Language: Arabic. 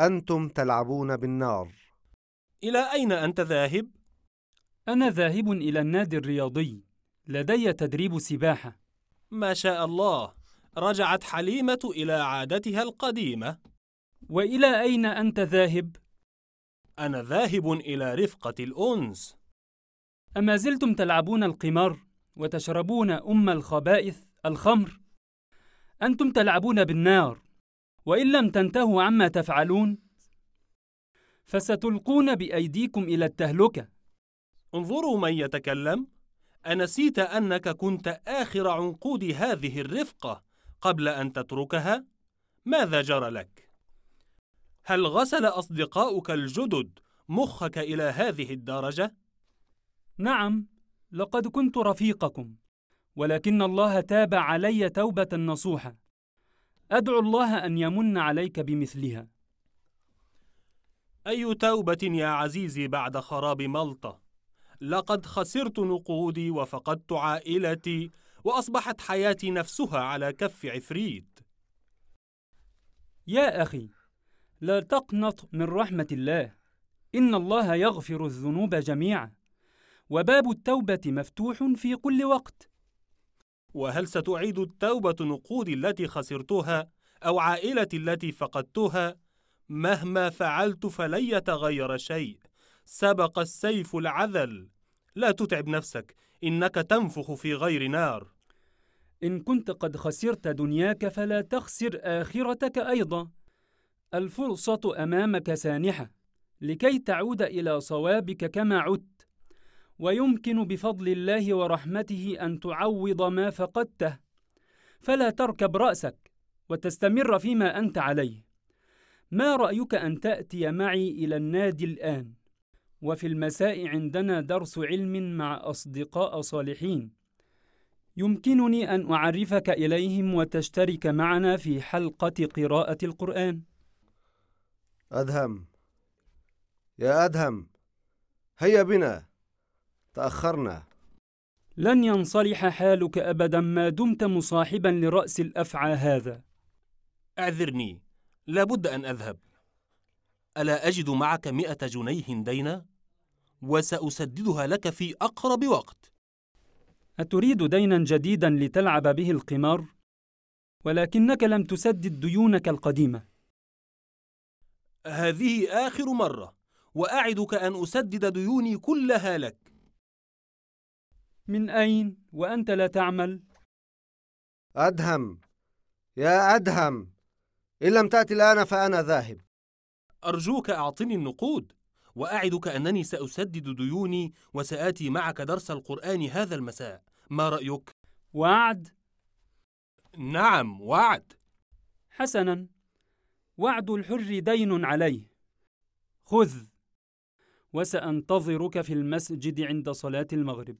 أنتم تلعبون بالنار. إلى أين أنت ذاهب؟ أنا ذاهب إلى النادي الرياضي. لدي تدريب سباحة. ما شاء الله. رجعت حليمة إلى عادتها القديمة. وإلى أين أنت ذاهب؟ أنا ذاهب إلى رفقة الأنس. أما زلتم تلعبون القمار وتشربون أم الخبائث الخمر؟ أنتم تلعبون بالنار. وإن لم تنتهوا عما تفعلون فستلقون بأيديكم إلى التهلكة انظروا من يتكلم أنسيت أنك كنت آخر عنقود هذه الرفقة قبل أن تتركها؟ ماذا جرى لك؟ هل غسل أصدقاؤك الجدد مخك إلى هذه الدرجة؟ نعم لقد كنت رفيقكم ولكن الله تاب علي توبة نصوحة أدعو الله أن يمن عليك بمثلها. أي توبة يا عزيزي بعد خراب ملطة؟ لقد خسرت نقودي وفقدت عائلتي وأصبحت حياتي نفسها على كف عفريت. يا أخي لا تقنط من رحمة الله. إن الله يغفر الذنوب جميعا. وباب التوبة مفتوح في كل وقت. وهل ستعيد التوبة نقودي التي خسرتها أو عائلتي التي فقدتها؟ مهما فعلت فلن يتغير شيء. سبق السيف العذل. لا تتعب نفسك إنك تنفخ في غير نار. إن كنت قد خسرت دنياك فلا تخسر آخرتك أيضا. الفرصة أمامك سانحة لكي تعود إلى صوابك كما عدت. ويمكن بفضل الله ورحمته أن تعوض ما فقدته. فلا تركب رأسك وتستمر فيما أنت عليه. ما رأيك أن تأتي معي إلى النادي الآن؟ وفي المساء عندنا درس علم مع أصدقاء صالحين. يمكنني أن أعرفك إليهم وتشترك معنا في حلقة قراءة القرآن. أدهم. يا أدهم هيا بنا. تأخرنا. لن ينصلح حالك أبدا ما دمت مصاحبا لرأس الأفعى هذا. أعذرني. لابد أن أذهب. ألا أجد معك مئة جنيه دينا؟ وسأسددها لك في أقرب وقت. أتريد دينا جديدا لتلعب به القمار؟ ولكنك لم تسدد ديونك القديمة. هذه آخر مرة. وأعدك أن أسدد ديوني كلها لك. من أين وأنت لا تعمل؟ أدهم يا أدهم إن لم تأتي الآن فأنا ذاهب. أرجوك أعطني النقود وأعدك أنني سأسدد ديوني وسآتي معك درس القرآن هذا المساء. ما رأيك؟ وعد؟ نعم وعد. حسنا. وعد الحر دين عليه. خذ. وسأنتظرك في المسجد عند صلاة المغرب.